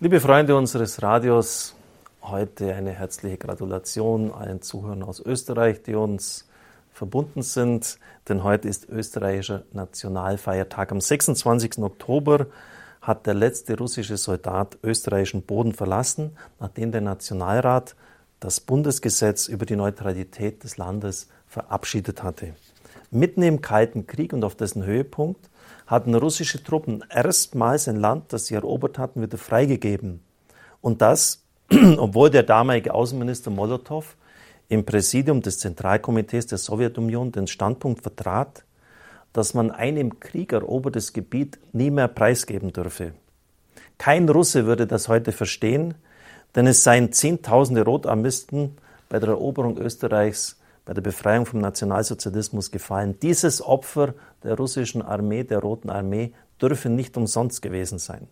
Liebe Freunde unseres Radios, heute eine herzliche Gratulation allen Zuhörern aus Österreich, die uns verbunden sind, denn heute ist österreichischer Nationalfeiertag. Am 26. Oktober hat der letzte russische Soldat österreichischen Boden verlassen, nachdem der Nationalrat das Bundesgesetz über die Neutralität des Landes verabschiedet hatte. Mitten im Kalten Krieg und auf dessen Höhepunkt hatten russische Truppen erstmals ein Land, das sie erobert hatten, wieder freigegeben. Und das, obwohl der damalige Außenminister Molotow im Präsidium des Zentralkomitees der Sowjetunion den Standpunkt vertrat, dass man ein im Krieg erobertes Gebiet nie mehr preisgeben dürfe. Kein Russe würde das heute verstehen, denn es seien Zehntausende Rotarmisten bei der Eroberung Österreichs, bei der Befreiung vom Nationalsozialismus gefallen. Dieses Opfer der russischen Armee, der Roten Armee, dürfe nicht umsonst gewesen sein.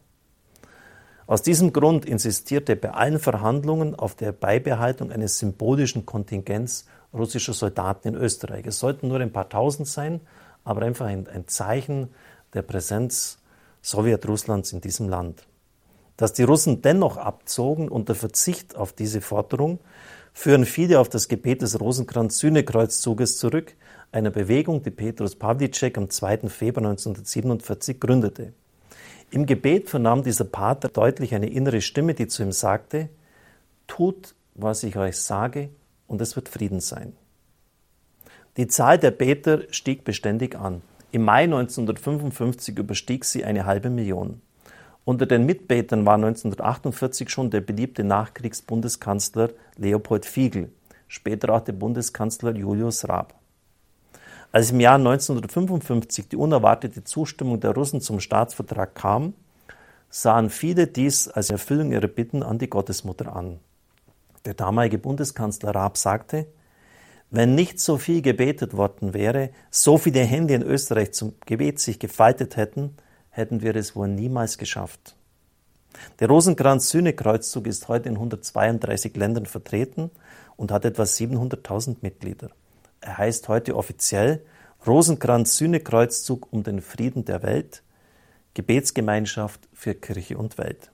Aus diesem Grund insistierte er bei allen Verhandlungen auf der Beibehaltung eines symbolischen Kontingents russischer Soldaten in Österreich. Es sollten nur ein paar tausend sein, aber einfach ein, ein Zeichen der Präsenz Sowjetrusslands in diesem Land. Dass die Russen dennoch abzogen unter Verzicht auf diese Forderung, führen viele auf das Gebet des Rosenkranz-Sühnekreuzzuges zurück, einer Bewegung, die Petrus Pawlicek am 2. Februar 1947 gründete. Im Gebet vernahm dieser Pater deutlich eine innere Stimme, die zu ihm sagte, tut, was ich euch sage, und es wird Frieden sein. Die Zahl der Beter stieg beständig an. Im Mai 1955 überstieg sie eine halbe Million. Unter den Mitbetern war 1948 schon der beliebte Nachkriegsbundeskanzler Leopold Fiegel, später auch der Bundeskanzler Julius Raab. Als im Jahr 1955 die unerwartete Zustimmung der Russen zum Staatsvertrag kam, sahen viele dies als Erfüllung ihrer Bitten an die Gottesmutter an. Der damalige Bundeskanzler Raab sagte, wenn nicht so viel gebetet worden wäre, so viele Hände in Österreich zum Gebet sich gefaltet hätten, hätten wir es wohl niemals geschafft. Der Rosenkranz-Sühnekreuzzug ist heute in 132 Ländern vertreten und hat etwa 700.000 Mitglieder. Er heißt heute offiziell Rosenkranz-Sühnekreuzzug um den Frieden der Welt, Gebetsgemeinschaft für Kirche und Welt.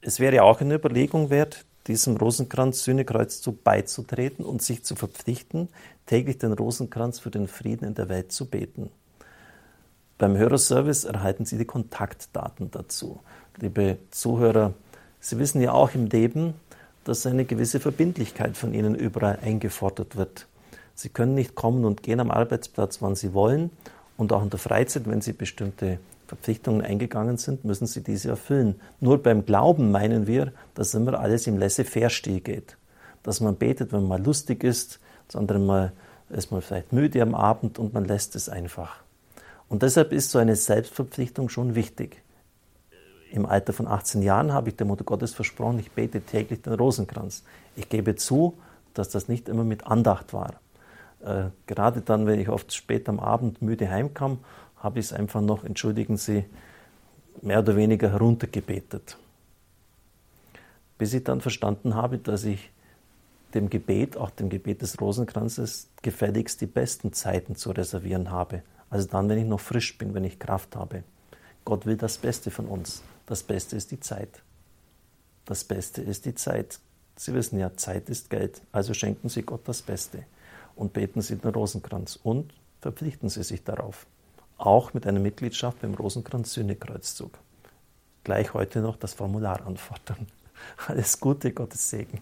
Es wäre auch eine Überlegung wert, diesem Rosenkranz-Sühnekreuzzug beizutreten und sich zu verpflichten, täglich den Rosenkranz für den Frieden in der Welt zu beten. Beim Hörerservice erhalten Sie die Kontaktdaten dazu. Liebe Zuhörer, Sie wissen ja auch im Leben, dass eine gewisse Verbindlichkeit von Ihnen überall eingefordert wird. Sie können nicht kommen und gehen am Arbeitsplatz, wann Sie wollen und auch in der Freizeit, wenn Sie bestimmte Verpflichtungen eingegangen sind, müssen sie diese erfüllen. Nur beim Glauben meinen wir, dass immer alles im Laissez-faire-Stil geht. Dass man betet, wenn man lustig ist, das andere Mal ist man vielleicht müde am Abend und man lässt es einfach. Und deshalb ist so eine Selbstverpflichtung schon wichtig. Im Alter von 18 Jahren habe ich der Mutter Gottes versprochen, ich bete täglich den Rosenkranz. Ich gebe zu, dass das nicht immer mit Andacht war. Äh, gerade dann, wenn ich oft spät am Abend müde heimkam habe ich es einfach noch, entschuldigen Sie, mehr oder weniger heruntergebetet. Bis ich dann verstanden habe, dass ich dem Gebet, auch dem Gebet des Rosenkranzes, gefälligst die besten Zeiten zu reservieren habe. Also dann, wenn ich noch frisch bin, wenn ich Kraft habe. Gott will das Beste von uns. Das Beste ist die Zeit. Das Beste ist die Zeit. Sie wissen ja, Zeit ist Geld. Also schenken Sie Gott das Beste und beten Sie den Rosenkranz und verpflichten Sie sich darauf auch mit einer Mitgliedschaft beim Rosenkranz-Sühnekreuzzug. Gleich heute noch das Formular anfordern. Alles Gute, Gottes Segen.